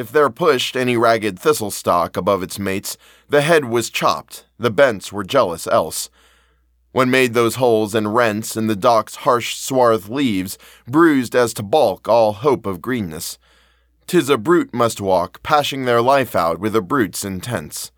if there pushed any ragged thistle stalk above its mates, the head was chopped, the bents were jealous else. When made those holes and rents in the dock's harsh swarth leaves, bruised as to balk all hope of greenness, tis a brute must walk, pashing their life out with a brute's intents.